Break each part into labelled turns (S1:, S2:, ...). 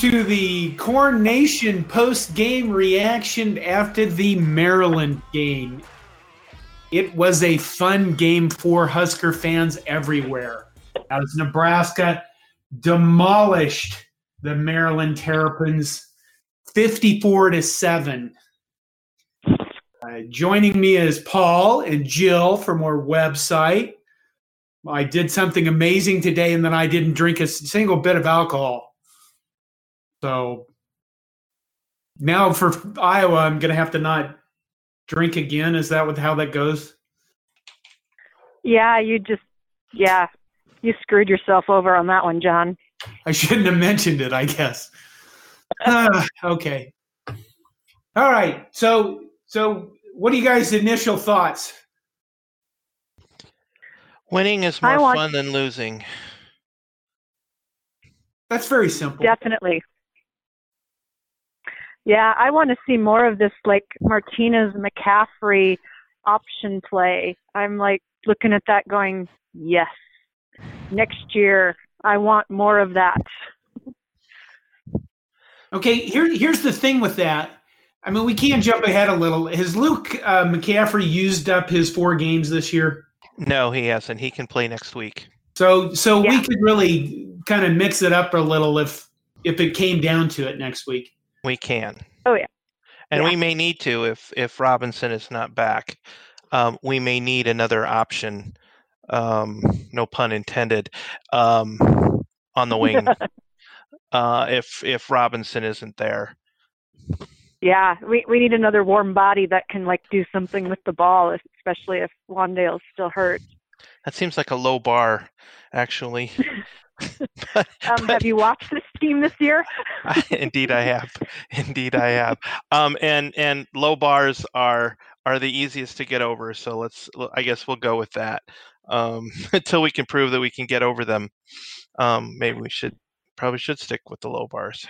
S1: To the Corn Nation post game reaction after the Maryland game. It was a fun game for Husker fans everywhere as Nebraska demolished the Maryland Terrapins 54 to 7. Uh, joining me is Paul and Jill from our website. I did something amazing today and then I didn't drink a single bit of alcohol. So now for Iowa, I'm going to have to not drink again. Is that with how that goes?
S2: Yeah, you just yeah, you screwed yourself over on that one, John.
S1: I shouldn't have mentioned it, I guess. uh, okay. All right. So so what are you guys' initial thoughts?
S3: Winning is more want- fun than losing.
S1: That's very simple.
S2: Definitely. Yeah, I want to see more of this like Martinez McCaffrey option play. I'm like looking at that going, yes. Next year, I want more of that.
S1: Okay, here here's the thing with that. I mean, we can jump ahead a little. Has Luke uh, McCaffrey used up his four games this year?
S3: No, he hasn't. He can play next week.
S1: So, so yeah. we could really kind of mix it up a little if if it came down to it next week.
S3: We can.
S2: Oh yeah.
S3: And
S2: yeah.
S3: we may need to if if Robinson is not back. Um, we may need another option. Um, no pun intended. Um, on the wing. uh, if if Robinson isn't there.
S2: Yeah, we we need another warm body that can like do something with the ball, especially if Wan'Dale's still hurt.
S3: That seems like a low bar, actually.
S2: but, um, have you watched this team this year?
S3: indeed, I have. Indeed, I have. Um, and and low bars are are the easiest to get over. So let's. I guess we'll go with that um, until we can prove that we can get over them. Um, maybe we should probably should stick with the low bars.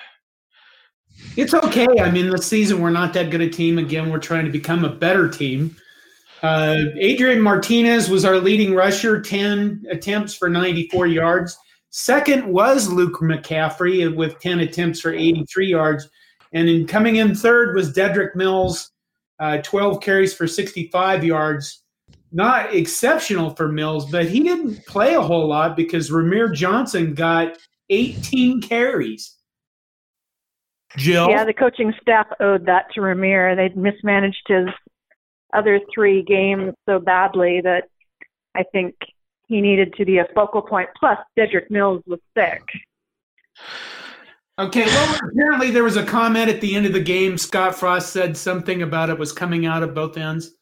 S1: It's okay. I mean, this season we're not that good a team. Again, we're trying to become a better team. Uh, Adrian Martinez was our leading rusher, 10 attempts for 94 yards. Second was Luke McCaffrey with 10 attempts for 83 yards. And in coming in third was Dedrick Mills, uh, 12 carries for 65 yards. Not exceptional for Mills, but he didn't play a whole lot because Rahmir Johnson got 18 carries. Jill?
S2: Yeah, the coaching staff owed that to Rahmir. They'd mismanaged his other three games so badly that I think he needed to be a focal point. Plus, Dedrick Mills was sick.
S1: Okay, well, apparently there was a comment at the end of the game. Scott Frost said something about it was coming out of both ends.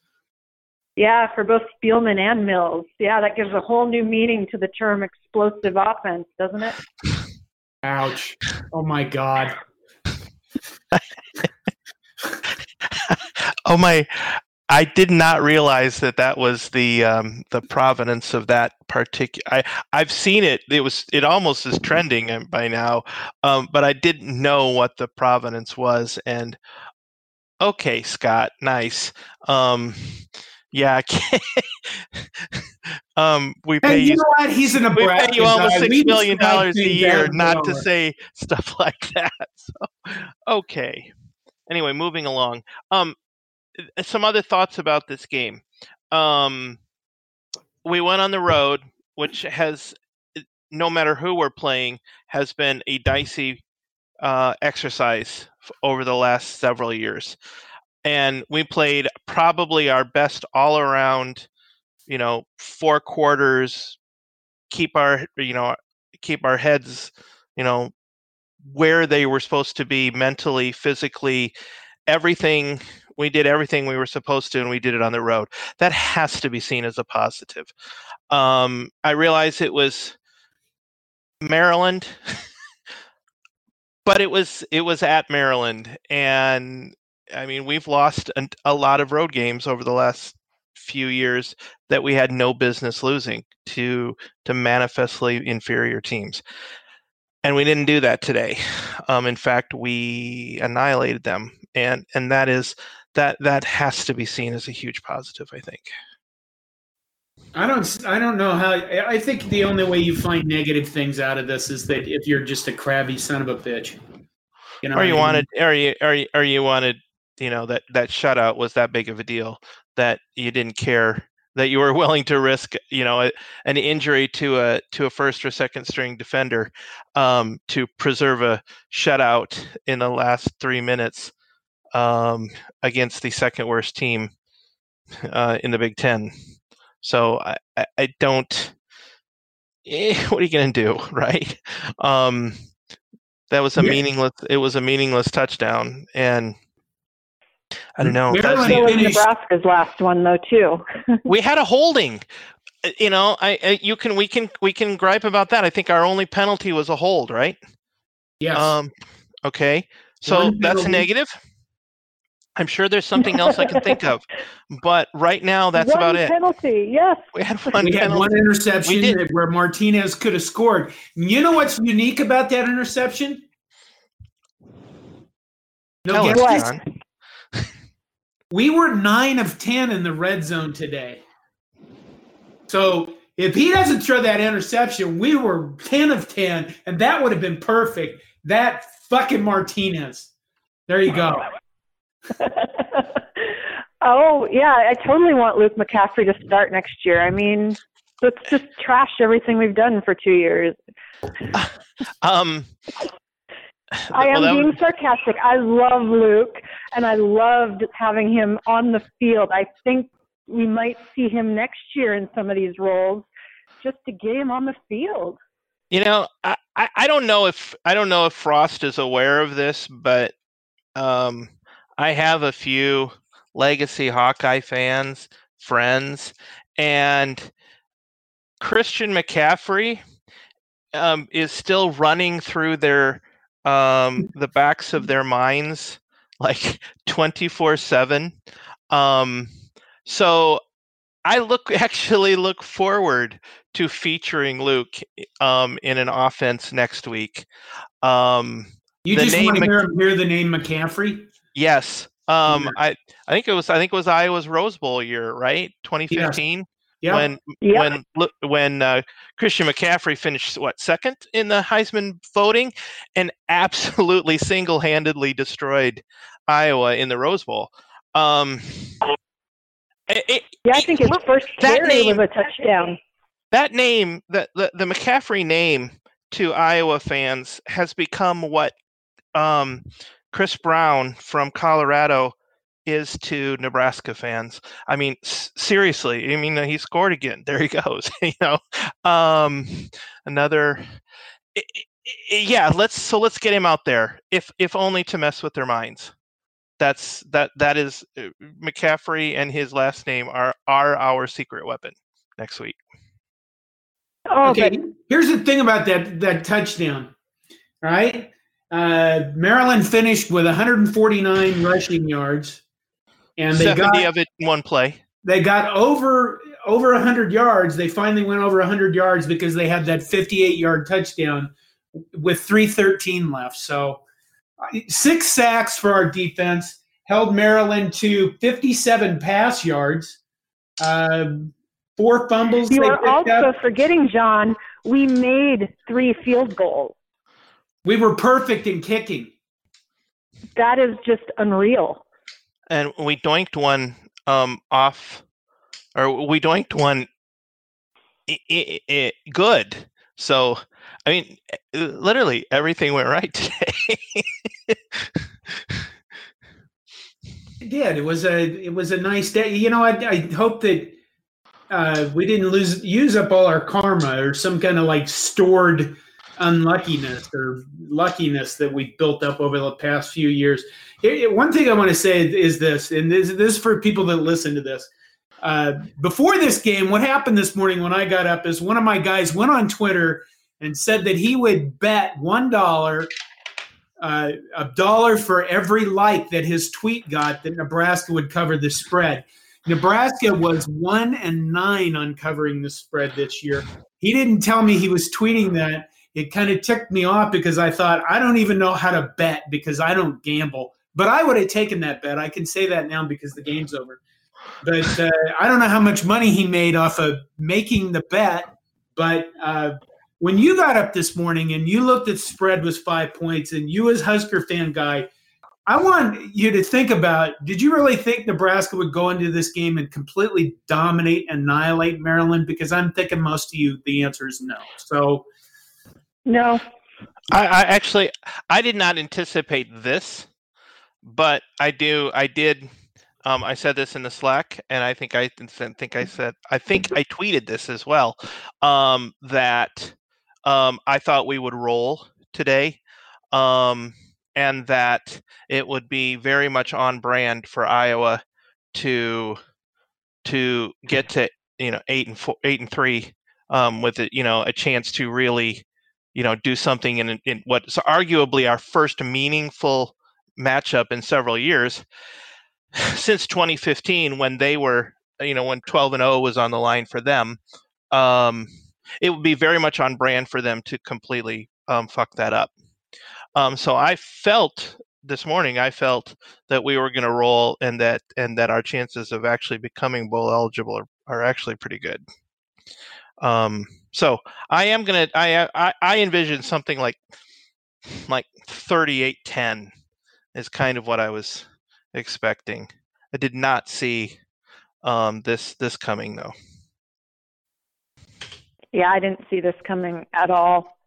S2: Yeah, for both Spielman and Mills. Yeah, that gives a whole new meaning to the term explosive offense, doesn't it?
S1: Ouch. Oh my God.
S3: oh my I did not realize that that was the um, the provenance of that particular. I I've seen it. It was it almost is trending um, by now, um, but I didn't know what the provenance was. And okay, Scott, nice. Um, yeah, um, we pay
S1: hey, you, you. know what? He's in a
S3: we pay you almost six million dollars a year not to say stuff like that. So, okay. Anyway, moving along. Um, some other thoughts about this game. Um, we went on the road, which has, uh, no matter who we're playing, has been a dicey uh, exercise over the last several years. And we played probably our best all around, you know, four quarters, keep our, you know, keep our heads, you know, where they were supposed to be mentally, physically, everything we did everything we were supposed to and we did it on the road. That has to be seen as a positive. Um, i realize it was maryland but it was it was at maryland and i mean we've lost a, a lot of road games over the last few years that we had no business losing to to manifestly inferior teams. And we didn't do that today. Um, in fact we annihilated them and and that is that that has to be seen as a huge positive i think
S1: I don't. I don't know how. I think the only way you find negative things out of this is that if you're just a crabby son of a bitch,
S3: you know, or you I mean? wanted, or you, or you, or you wanted, you know, that that shutout was that big of a deal that you didn't care that you were willing to risk, you know, a, an injury to a to a first or second string defender um, to preserve a shutout in the last three minutes um, against the second worst team uh, in the Big Ten. So I, I, I don't. Eh, what are you going to do, right? Um, that was a yeah. meaningless. It was a meaningless touchdown, and I don't know.
S2: That's the, Nebraska's last one though too.
S3: we had a holding. Uh, you know, I, I, you can we can we can gripe about that. I think our only penalty was a hold, right?
S1: Yes.
S3: Um. Okay. So that's a negative. I'm sure there's something else I can think of, but right now that's
S2: one
S3: about it.
S2: Penalty, yes.
S3: We had one. We
S1: penalty. had one interception where Martinez could have scored. You know what's unique about that interception?
S3: No guess.
S1: We were nine of 10 in the red zone today. So if he doesn't throw that interception, we were 10 of 10, and that would have been perfect. That fucking Martinez. There you go.
S2: oh, yeah. I totally want Luke McCaffrey to start next year. I mean, let's just trash everything we've done for two years.
S3: um,
S2: I am well, being was... sarcastic. I love Luke, and I loved having him on the field. I think we might see him next year in some of these roles, just to get him on the field.
S3: You know, I, I, I don't know if I don't know if Frost is aware of this, but um, I have a few legacy Hawkeye fans, friends, and Christian McCaffrey um, is still running through their um, the backs of their minds like 24 7 um, so i look actually look forward to featuring luke um, in an offense next week. Um,
S1: you just want to hear, hear, the name mccaffrey
S3: yes um, I, I think it was I think it was Iowa's Rose Bowl year, right? 2015. Yes. Yeah. When yeah. when when uh, Christian McCaffrey finished what second in the Heisman voting, and absolutely single-handedly destroyed Iowa in the Rose Bowl. Um,
S2: it, yeah, I think his first carry name, was a touchdown.
S3: That name, the, the the McCaffrey name to Iowa fans has become what um, Chris Brown from Colorado is to Nebraska fans. I mean, s- seriously. I mean, he scored again. There he goes. you know, um, another. It, it, yeah, let's so let's get him out there, if if only to mess with their minds. That's that that is uh, McCaffrey and his last name are are our secret weapon next week.
S1: Oh, okay, here's the thing about that that touchdown. Right, uh, Maryland finished with 149 rushing yards
S3: and they 70 got, of it in one play.
S1: They got over over 100 yards. They finally went over 100 yards because they had that 58 yard touchdown with 313 left. So six sacks for our defense held Maryland to 57 pass yards. Uh, four fumbles.
S2: You are also up. forgetting, John. We made three field goals.
S1: We were perfect in kicking.
S2: That is just unreal
S3: and we doinked one um, off, or we doinked one I- I- I- good. So, I mean, literally everything went right today.
S1: it did. It was a it was a nice day. You know, I, I hope that uh, we didn't lose use up all our karma or some kind of like stored unluckiness or luckiness that we built up over the past few years. One thing I want to say is this, and this, this is for people that listen to this. Uh, before this game, what happened this morning when I got up is one of my guys went on Twitter and said that he would bet one dollar, uh, a dollar for every like that his tweet got that Nebraska would cover the spread. Nebraska was one and nine on covering the spread this year. He didn't tell me he was tweeting that. It kind of ticked me off because I thought I don't even know how to bet because I don't gamble. But I would have taken that bet. I can say that now because the game's over. but uh, I don't know how much money he made off of making the bet. But uh, when you got up this morning and you looked at spread was five points, and you as Husker fan guy, I want you to think about: Did you really think Nebraska would go into this game and completely dominate, annihilate Maryland? Because I'm thinking most of you, the answer is no. So,
S2: no.
S3: I, I actually I did not anticipate this, but I do. I did um, I said this in the Slack, and I think I think I said I think I tweeted this as well. Um, that um, I thought we would roll today, um, and that it would be very much on brand for Iowa to to get to you know eight and four, eight and three um, with it, you know a chance to really you know do something in, in what's arguably our first meaningful matchup in several years. Since 2015 when they were you know when 12 and 0 was on the line for them um, it would be very much on brand for them to completely um, fuck that up. Um, so i felt this morning i felt that we were going to roll and that and that our chances of actually becoming bowl eligible are, are actually pretty good um, so i am to i i i envision something like like 3810 is kind of what i was expecting. I did not see um, this this coming though.
S2: Yeah, I didn't see this coming at all.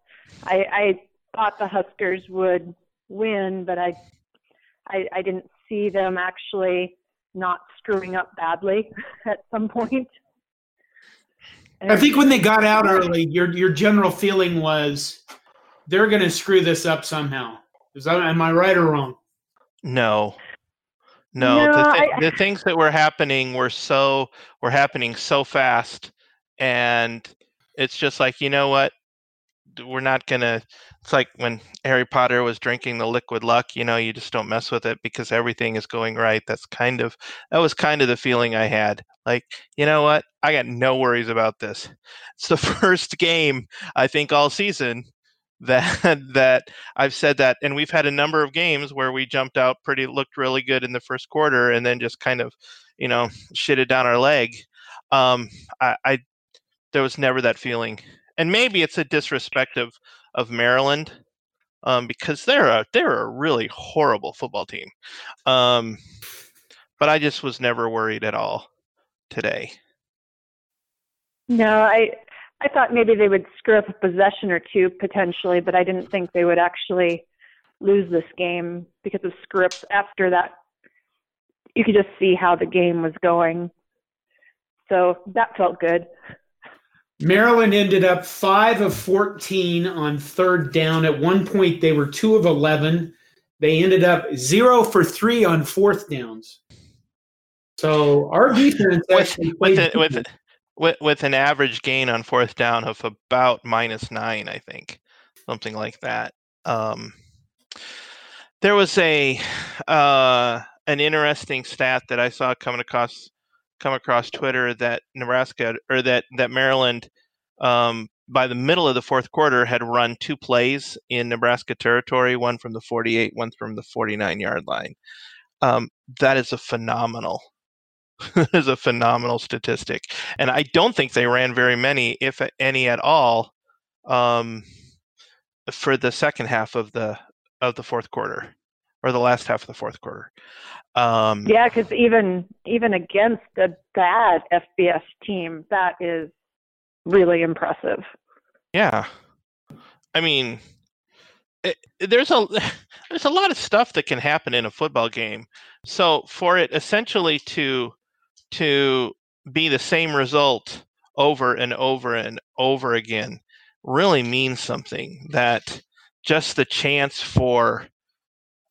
S2: I, I thought the Huskers would win, but I, I I didn't see them actually not screwing up badly at some point.
S1: And I think when they got out early, your your general feeling was they're going to screw this up somehow. Is that am I right or wrong?
S3: No, no, no the, th- I, the things that were happening were so were happening so fast, and it's just like you know what, we're not gonna. It's like when Harry Potter was drinking the liquid luck. You know, you just don't mess with it because everything is going right. That's kind of that was kind of the feeling I had. Like, you know what, I got no worries about this. It's the first game I think all season that that I've said that, and we've had a number of games where we jumped out pretty, looked really good in the first quarter, and then just kind of, you know, shitted down our leg. Um, I, I there was never that feeling, and maybe it's a disrespect of of Maryland, um, because they're a they're a really horrible football team. Um, but I just was never worried at all today.
S2: No, I I thought maybe they would screw up a possession or two potentially, but I didn't think they would actually lose this game because of scripts after that. You could just see how the game was going. So that felt good.
S1: Maryland ended up 5 of 14 on third down. At one point, they were 2 of 11. They ended up 0 for 3 on fourth downs. So our defense actually
S3: with, with, with, with with an average gain on fourth down of about minus nine, I think, something like that. Um, there was a uh, an interesting stat that I saw coming across come across Twitter that Nebraska or that that Maryland um, by the middle of the fourth quarter had run two plays in Nebraska territory, one from the 48, one from the 49 yard line. Um, that is a phenomenal is a phenomenal statistic. And I don't think they ran very many, if any at all, um, for the second half of the of the fourth quarter or the last half of the fourth quarter.
S2: Um, yeah, because even even against a bad FBS team, that is really impressive.
S3: Yeah, I mean, it, there's a there's a lot of stuff that can happen in a football game. So for it essentially to to be the same result over and over and over again really means something that just the chance for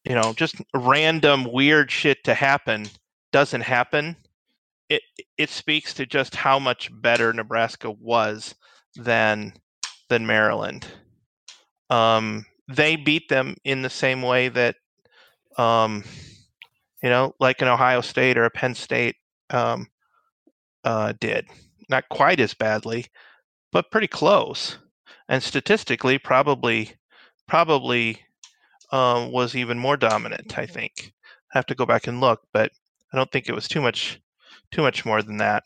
S3: you know just random weird shit to happen doesn't happen it it speaks to just how much better Nebraska was than than Maryland um, they beat them in the same way that um, you know like an Ohio State or a Penn State um, uh, did. Not quite as badly, but pretty close. And statistically, probably probably um, was even more dominant. I think. I have to go back and look, but I don't think it was too much too much more than that.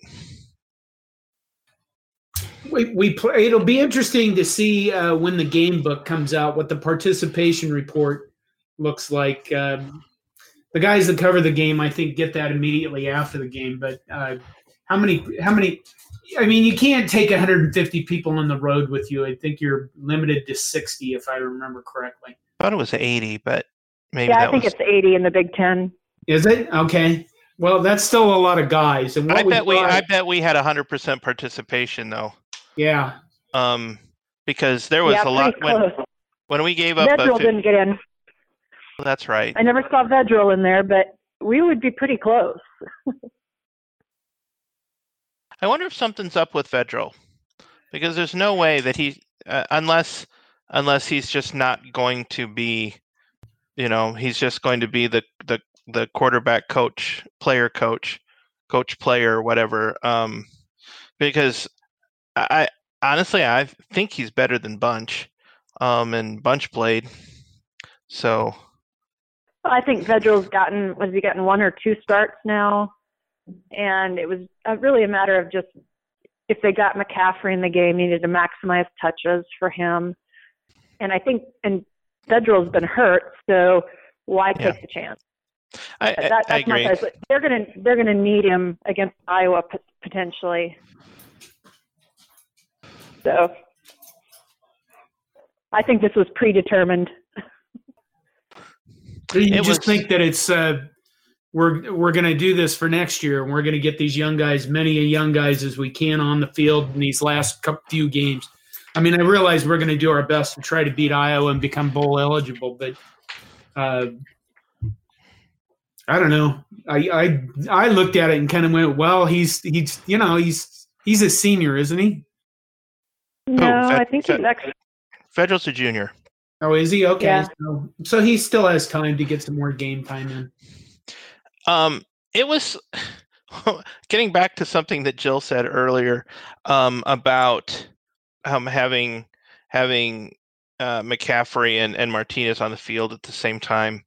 S1: We, we play, it'll be interesting to see uh, when the game book comes out what the participation report looks like. Um, the guys that cover the game, I think, get that immediately after the game. But uh, how many? How many? I mean, you can't take 150 people on the road with you. I think you're limited to 60, if I remember correctly.
S3: I thought it was 80, but maybe.
S2: Yeah,
S3: I
S2: think
S3: was...
S2: it's 80 in the Big Ten.
S1: Is it okay? Well, that's still a lot of guys. And
S3: I bet we, I bet we had 100% participation though.
S1: Yeah.
S3: Um, because there was
S2: yeah,
S3: a lot when, when we gave up.
S2: Vedral didn't get in.
S3: That's right.
S2: I never saw Vedral in there, but we would be pretty close.
S3: I wonder if something's up with Vedral, because there's no way that he, uh, unless unless he's just not going to be, you know, he's just going to be the the the quarterback coach, player coach, coach player, whatever. Um, because I honestly I think he's better than Bunch, um, and Bunch played. So
S2: I think Vedral's gotten was he gotten one or two starts now, and it was really a matter of just if they got McCaffrey in the game, needed to maximize touches for him, and I think and Vedral's been hurt, so why take yeah. the chance?
S3: I, that, that's I agree. my.
S2: They're gonna they're gonna need him against Iowa potentially. So I think this was predetermined.
S1: You it just was, think that it's uh, we're we're going to do this for next year, and we're going to get these young guys, many young guys as we can on the field in these last couple, few games. I mean, I realize we're going to do our best to try to beat Iowa and become bowl eligible, but uh, I don't know. I, I I looked at it and kind of went, well, he's he's you know he's he's a senior, isn't he?
S2: No, oh, Fed, I think Fed, he's actually
S3: Vedral's a junior.
S1: Oh, is he okay? Yeah. So, so he still has time to get some more game time in.
S3: Um, it was getting back to something that Jill said earlier um, about um, having having uh, McCaffrey and, and Martinez on the field at the same time.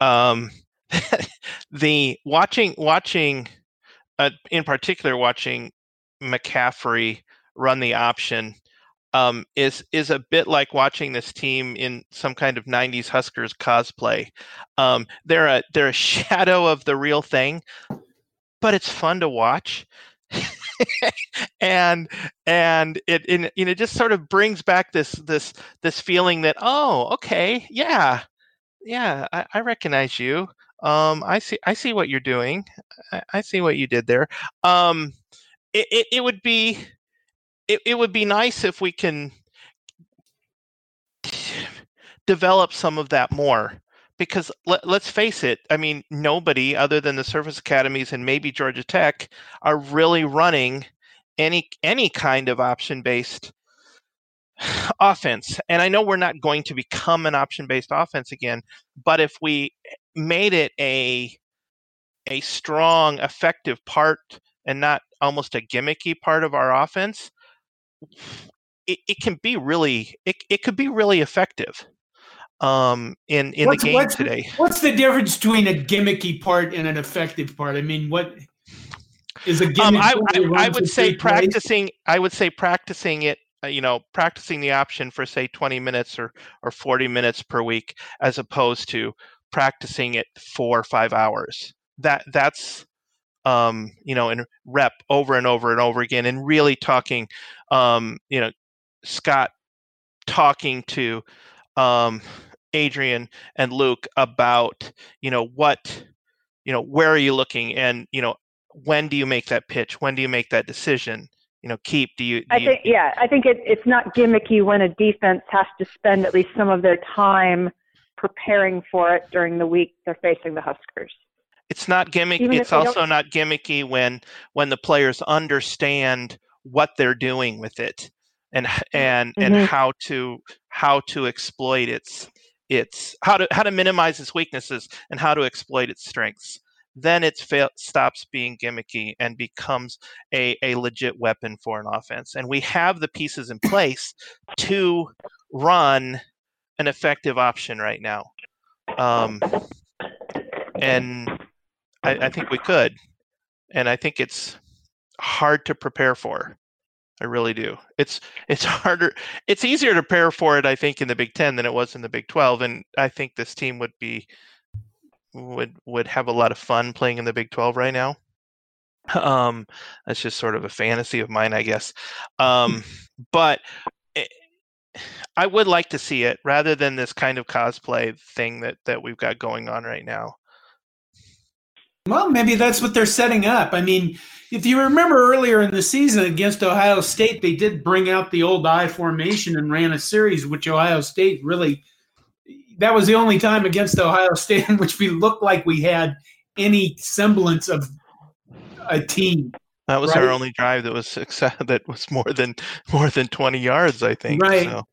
S3: Um, the watching watching uh, in particular watching McCaffrey run the option um, is is a bit like watching this team in some kind of '90s Huskers cosplay. Um, they're a they're a shadow of the real thing, but it's fun to watch. and and it, it you know just sort of brings back this this this feeling that oh okay yeah yeah I, I recognize you um, I see. I see what you're doing. I, I see what you did there. Um, it, it, it would be it, it would be nice if we can develop some of that more because let, us face it i mean nobody other than the service academies and maybe georgia tech are really running any any kind of option based offense. And i know we're not going to become an option based offense again but if we made it a a strong, effective part and not almost a gimmicky part of our offense, it, it can be really it, it could be really effective um, in in what's, the game
S1: what's,
S3: today.
S1: What's the difference between a gimmicky part and an effective part? I mean, what is a gimmick? Um,
S3: I, I, I would say practicing. Place? I would say practicing it uh, you know practicing the option for say 20 minutes or or 40 minutes per week as opposed to practicing it four or five hours. That that's um, you know, and rep over and over and over again, and really talking, um, you know, Scott talking to um, Adrian and Luke about, you know, what, you know, where are you looking, and you know, when do you make that pitch? When do you make that decision? You know, keep. Do you? Do
S2: I think,
S3: you,
S2: yeah, I think it, it's not gimmicky when a defense has to spend at least some of their time preparing for it during the week they're facing the Huskers.
S3: It's not gimmicky. It's also not gimmicky when when the players understand what they're doing with it and and mm-hmm. and how to how to exploit its its how to how to minimize its weaknesses and how to exploit its strengths then it stops being gimmicky and becomes a, a legit weapon for an offense and we have the pieces in place to run an effective option right now. Um, and I, I, think we could. and I think it's hard to prepare for. I really do. It's it's harder. It's easier to prepare for it, I think, in the Big Ten than it was in the Big Twelve, and I think this team would be would would have a lot of fun playing in the Big Twelve right now. Um, that's just sort of a fantasy of mine, I guess. Um, but it, eh, I would like to see it rather than this kind of cosplay thing that that we've got going on right now.
S1: Well, maybe that's what they're setting up. I mean, if you remember earlier in the season against Ohio State, they did bring out the old I formation and ran a series, which Ohio State really. That was the only time against Ohio State in which we looked like we had any semblance of a team.
S3: That was right? our only drive that was success, that was more than more than twenty yards, I think.
S1: Right. So.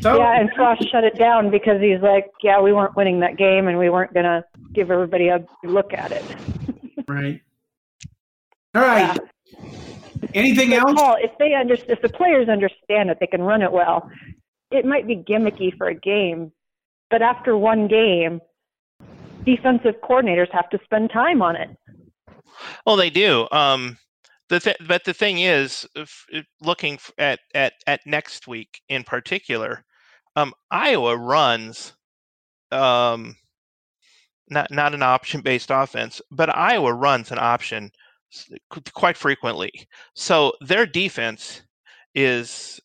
S2: So, yeah, and Frost shut it down because he's like, yeah, we weren't winning that game, and we weren't gonna give everybody a look at it.
S1: right. All right. Yeah. Anything but else?
S2: Paul, if they under, if the players understand it, they can run it well. It might be gimmicky for a game, but after one game, defensive coordinators have to spend time on it.
S3: Well, they do. Um, the th- but the thing is, if, if looking at, at at next week in particular, um, Iowa runs um, not not an option based offense, but Iowa runs an option quite frequently. So their defense is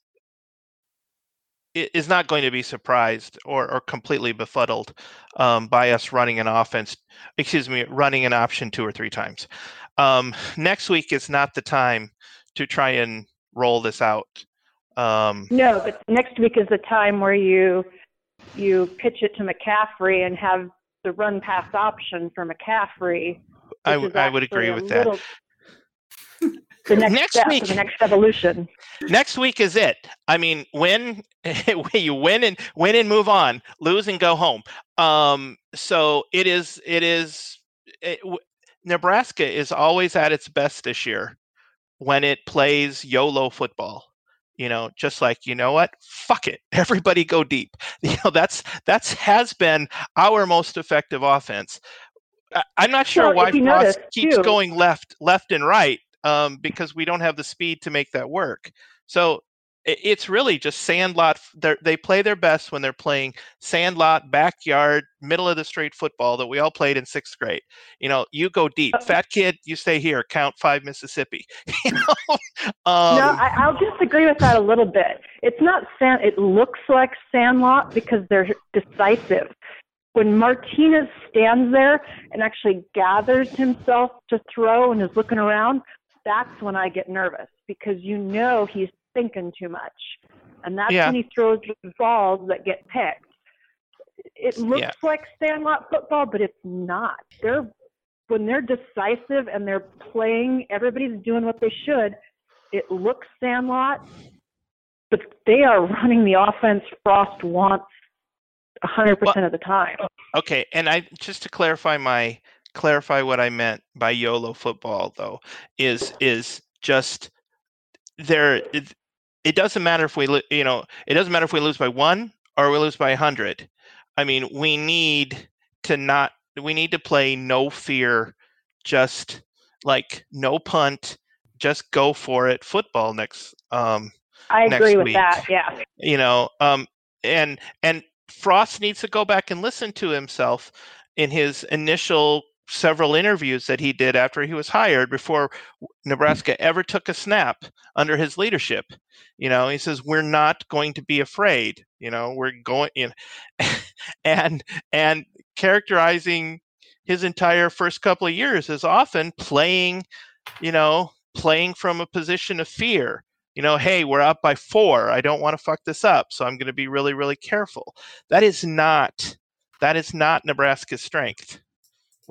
S3: is not going to be surprised or, or completely befuddled um, by us running an offense, excuse me, running an option two or three times. Um, next week is not the time to try and roll this out.
S2: Um, no, but next week is the time where you you pitch it to McCaffrey and have the run pass option for McCaffrey.
S3: I, I would agree with that.
S2: the next, next step, week, the next evolution.
S3: Next week is it. I mean, win, you win and win and move on, lose and go home. Um, so it is. It is. It, Nebraska is always at its best this year when it plays YOLO football. You know, just like you know what, fuck it, everybody go deep. You know, that's that's has been our most effective offense. I'm not sure well, why Frost keeps too. going left, left and right um, because we don't have the speed to make that work. So it's really just sandlot. They play their best when they're playing sandlot, backyard, middle of the street football that we all played in sixth grade. You know, you go deep. Uh, Fat kid, you stay here. Count five, Mississippi. you know?
S2: um, no, I, will disagree with that a little bit. It's not sand. It looks like sandlot because they're decisive. When Martinez stands there and actually gathers himself to throw and is looking around, that's when I get nervous because you know he's thinking too much. And that's yeah. when he throws the balls that get picked. It looks yeah. like Sandlot football, but it's not. They're when they're decisive and they're playing, everybody's doing what they should. It looks Sandlot, but they are running the offense Frost wants 100% well, of the time.
S3: Okay, and I just to clarify my clarify what I meant by YOLO football though is is just there it, doesn't matter if we you know it doesn't matter if we lose by 1 or we lose by 100 I mean we need to not we need to play no fear just like no punt just go for it football next um
S2: I agree with
S3: week.
S2: that yeah
S3: you know um and and Frost needs to go back and listen to himself in his initial several interviews that he did after he was hired before Nebraska ever took a snap under his leadership. You know, he says we're not going to be afraid. You know, we're going in, and and characterizing his entire first couple of years as often playing, you know, playing from a position of fear. You know, hey, we're up by four. I don't want to fuck this up, so I'm going to be really, really careful. That is not that is not Nebraska's strength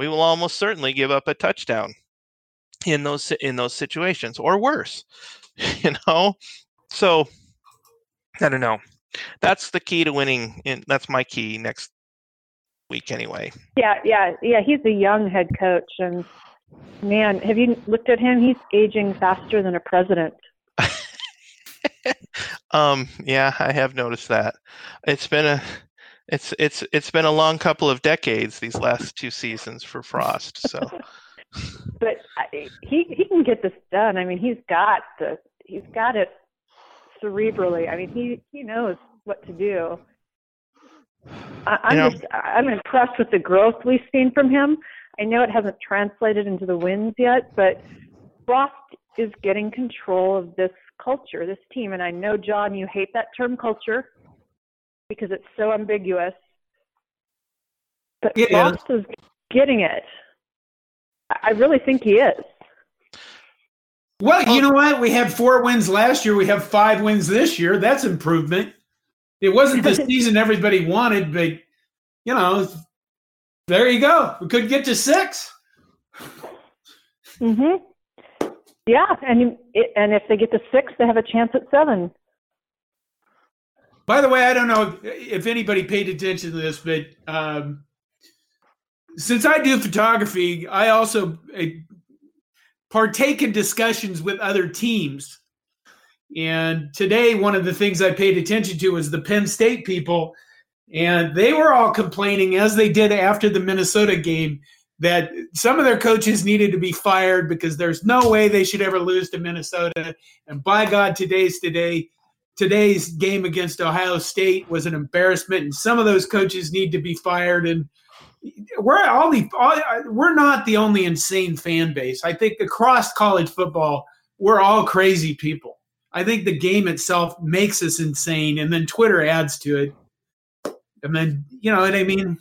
S3: we will almost certainly give up a touchdown in those in those situations or worse you know? So i don't know. That's the key to winning in, that's my key next week anyway.
S2: Yeah yeah yeah he's a young head coach and man have you looked at him? He's aging faster than a president.
S3: Um yeah i have noticed that. It's been a it's it's it's been a long couple of decades these last two seasons for Frost. So
S2: but I, he he can get this done. I mean, he's got the he's got it cerebrally. I mean, he he knows what to do. I, I'm
S3: You know-
S2: just I'm impressed with the growth we've seen from him. I know it hasn't translated into the wins yet, but Frost is getting control of this culture, this team. And I know, John, you hate that term culture because it's so ambiguous. But
S1: It
S2: Frost is getting it. I I really think he is.
S1: Well, you know what? We had four wins last year. We have five wins this year. That's improvement. It wasn't the season everybody wanted, but you know, there you go. We could get to six.
S2: Mhm. Yeah, and it, and if they get to six, they have a chance at seven.
S1: By the way, I don't know if anybody paid attention to this, but um, since I do photography, I also uh, partake in discussions with other teams. And today, one of the things I paid attention to was the Penn State people, and they were all complaining, as they did after the Minnesota game, that some of their coaches needed to be fired because there's no way they should ever lose to Minnesota. And by God, today's today today's game against Ohio State was an embarrassment, and some of those coaches need to be fired. And we're all the all, we're not the only insane fan base. I think across college football, we're all crazy people. I think the game itself makes us insane, and then Twitter adds to it. And then you know what I mean.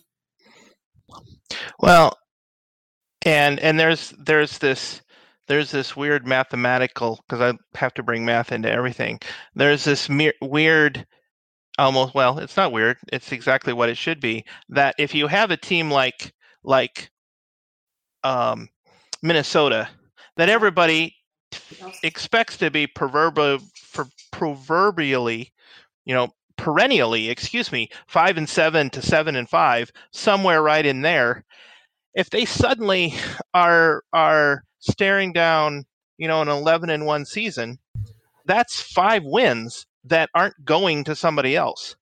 S3: Well, and and there's there's this there's this weird mathematical because I have to bring math into everything. There's this weird, almost well, it's not weird. It's exactly what it should be. That if you have a team like like um, Minnesota, that everybody expects to be proverbial, proverbially, you know, perennially, excuse me, five and seven to seven and five, somewhere right in there. If they suddenly are are staring down, you know, an eleven and one season, that's five wins that aren't going to somebody else.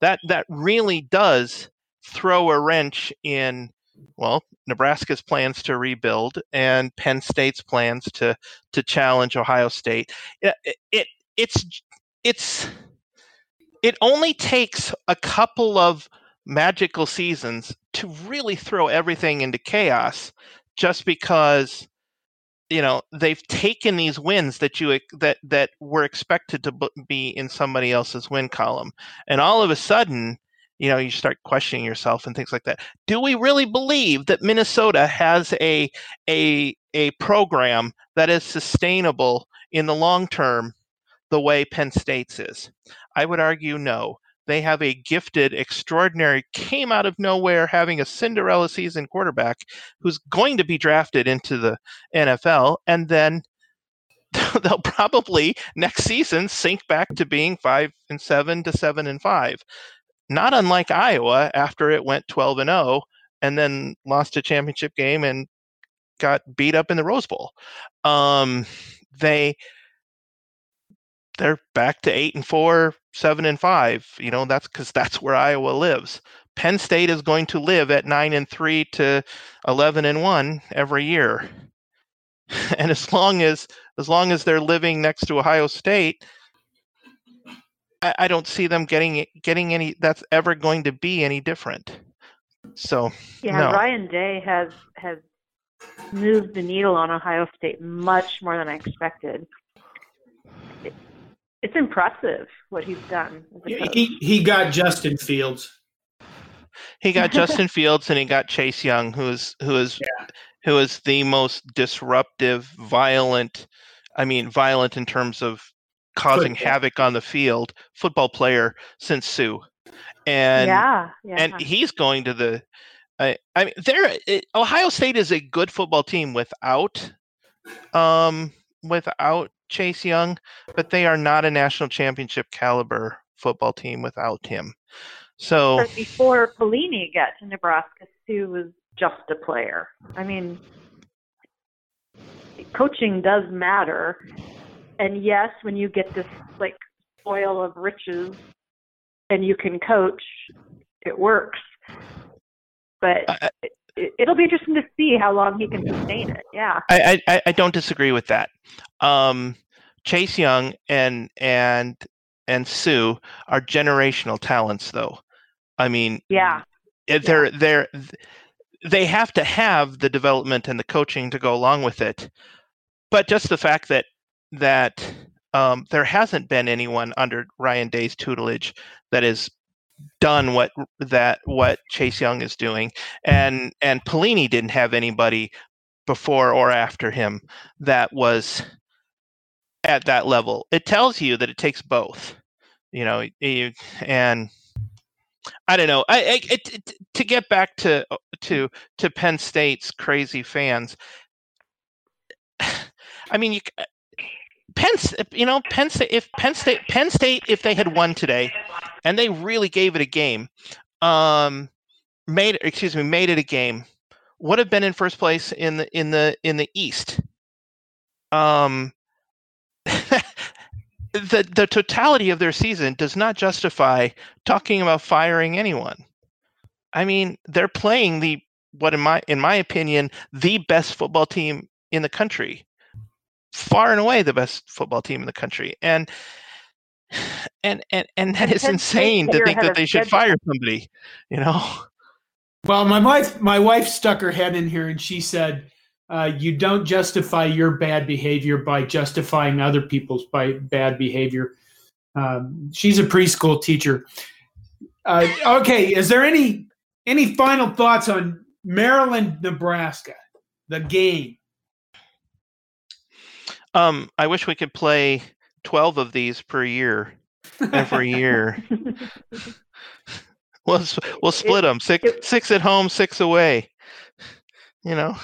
S3: That that really does throw a wrench in well, Nebraska's plans to rebuild and Penn State's plans to to challenge Ohio State. It, it it's it's it only takes a couple of magical seasons to really throw everything into chaos just because you know they've taken these wins that you that that were expected to be in somebody else's win column. And all of a sudden you know you start questioning yourself and things like that. Do we really believe that minnesota has a a a program that is sustainable in the long term the way penn state's is? I would argue no they have a gifted extraordinary came out of nowhere having a cinderella season quarterback who's going to be drafted into the nfl and then they'll probably next season sink back to being five and seven to seven and five not unlike Iowa after it went 12 and 0 and then lost a championship game and got beat up in the Rose Bowl. Um, they they're back to 8 and 4, 7 and 5. You know, that's cuz that's where Iowa lives. Penn State is going to live at 9 and 3 to 11 and 1 every year. And as long as as long as they're living next to Ohio State, I, I don't see them getting getting any. That's ever going to be any different. So
S2: Yeah,
S3: no.
S2: Ryan Day has has moved the needle on Ohio State much more than I expected. It, it's impressive what he's done. as.
S1: He he got Justin Fields.
S3: he got Justin Fields and he got Chase Young, who is who is who is the most disruptive, violent. I mean, violent in terms of causing
S1: Football.
S3: havoc on the field football player since Suh. And
S2: yeah, yeah.
S3: and he's going to the I, I mean there Ohio State is a good football team without um without Chase Young, but they are not a national championship caliber football team without him. So
S2: But before Pelini got to Nebraska, Suh was just a player. I mean, coaching does matter. And yes, when you get this like spoil of riches and you can coach, it works. But
S3: I-
S2: it'll be interesting to see how long he can sustain it. Yeah.
S3: I I, I don't disagree with that. Um, Chase Young and and and Suh are generational talents, though. I mean,
S2: yeah,
S3: they're yeah. they're they have to have the development and the coaching to go along with it. But just the fact that that um, there hasn't been anyone under Ryan Day's tutelage that has done what that what Chase Young is doing, and and Pelini didn't have anybody before or after him that was at that level. It tells you that it takes both, you know, you, and I don't know. I, I it, to get back to to to Penn State's crazy fans. I mean, you, Penn, you know, Penn State. If Penn State, Penn State, if they had won today, and they really gave it a game, um, made excuse me, made it a game, would have been in first place in the in the in the East. Um, the the totality of their season does not justify talking about firing anyone. I mean, they're playing the what in my in my opinion the best football team in the country far and away the best football team in the country. And and and and that is insane to think that they should fire somebody, you know.
S1: Well, my wife my wife stuck her head in here and she said, uh, "You don't justify your bad behavior by justifying other people's by bad behavior." Um, she's a preschool teacher. Uh, okay, is there any any final thoughts on Maryland, Nebraska, the game?
S3: Um, I wish we could play twelve of these per year, every year. we'll we'll split them six six at home, six away. You know,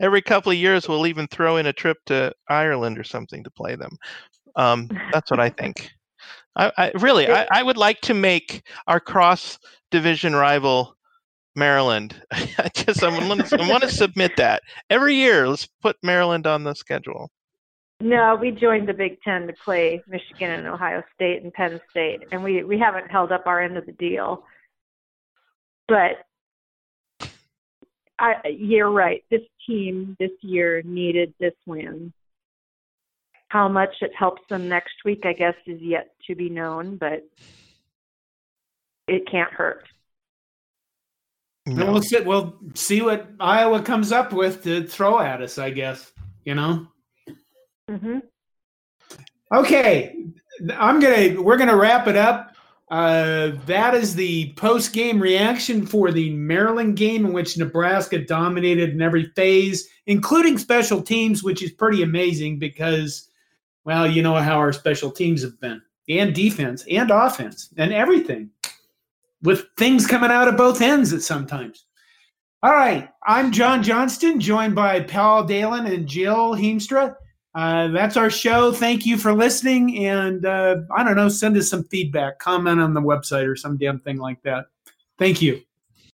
S3: every couple of years we'll even throw in a trip to Ireland or something to play them. Um, that's what I think. I, I really I, I, would like to make our cross division rival Maryland. I just I want to submit that every year. Let's put Maryland on the schedule.
S2: No, we joined the Big Ten to play Michigan and Ohio State and Penn State, and we we haven't held up our end of the deal. But I, you're right. This team this year needed this win. How much it helps them next week, I guess, is yet to be known, but it can't hurt.
S1: No. We'll see. We'll see what Iowa comes up with to throw at us. I guess you know. Mm-hmm. Okay, I'm gonna we're gonna wrap it up. Uh, that is the post game reaction for the Maryland game in which Nebraska dominated in every phase, including special teams, which is pretty amazing because, well, you know how our special teams have been, and defense, and offense, and everything, with things coming out of both ends at sometimes. All right, I'm John Johnston, joined by Paul Dalen and Jill Heemstra uh, that's our show. Thank you for listening. And uh, I don't know, send us some feedback, comment on the website or some damn thing like that. Thank you.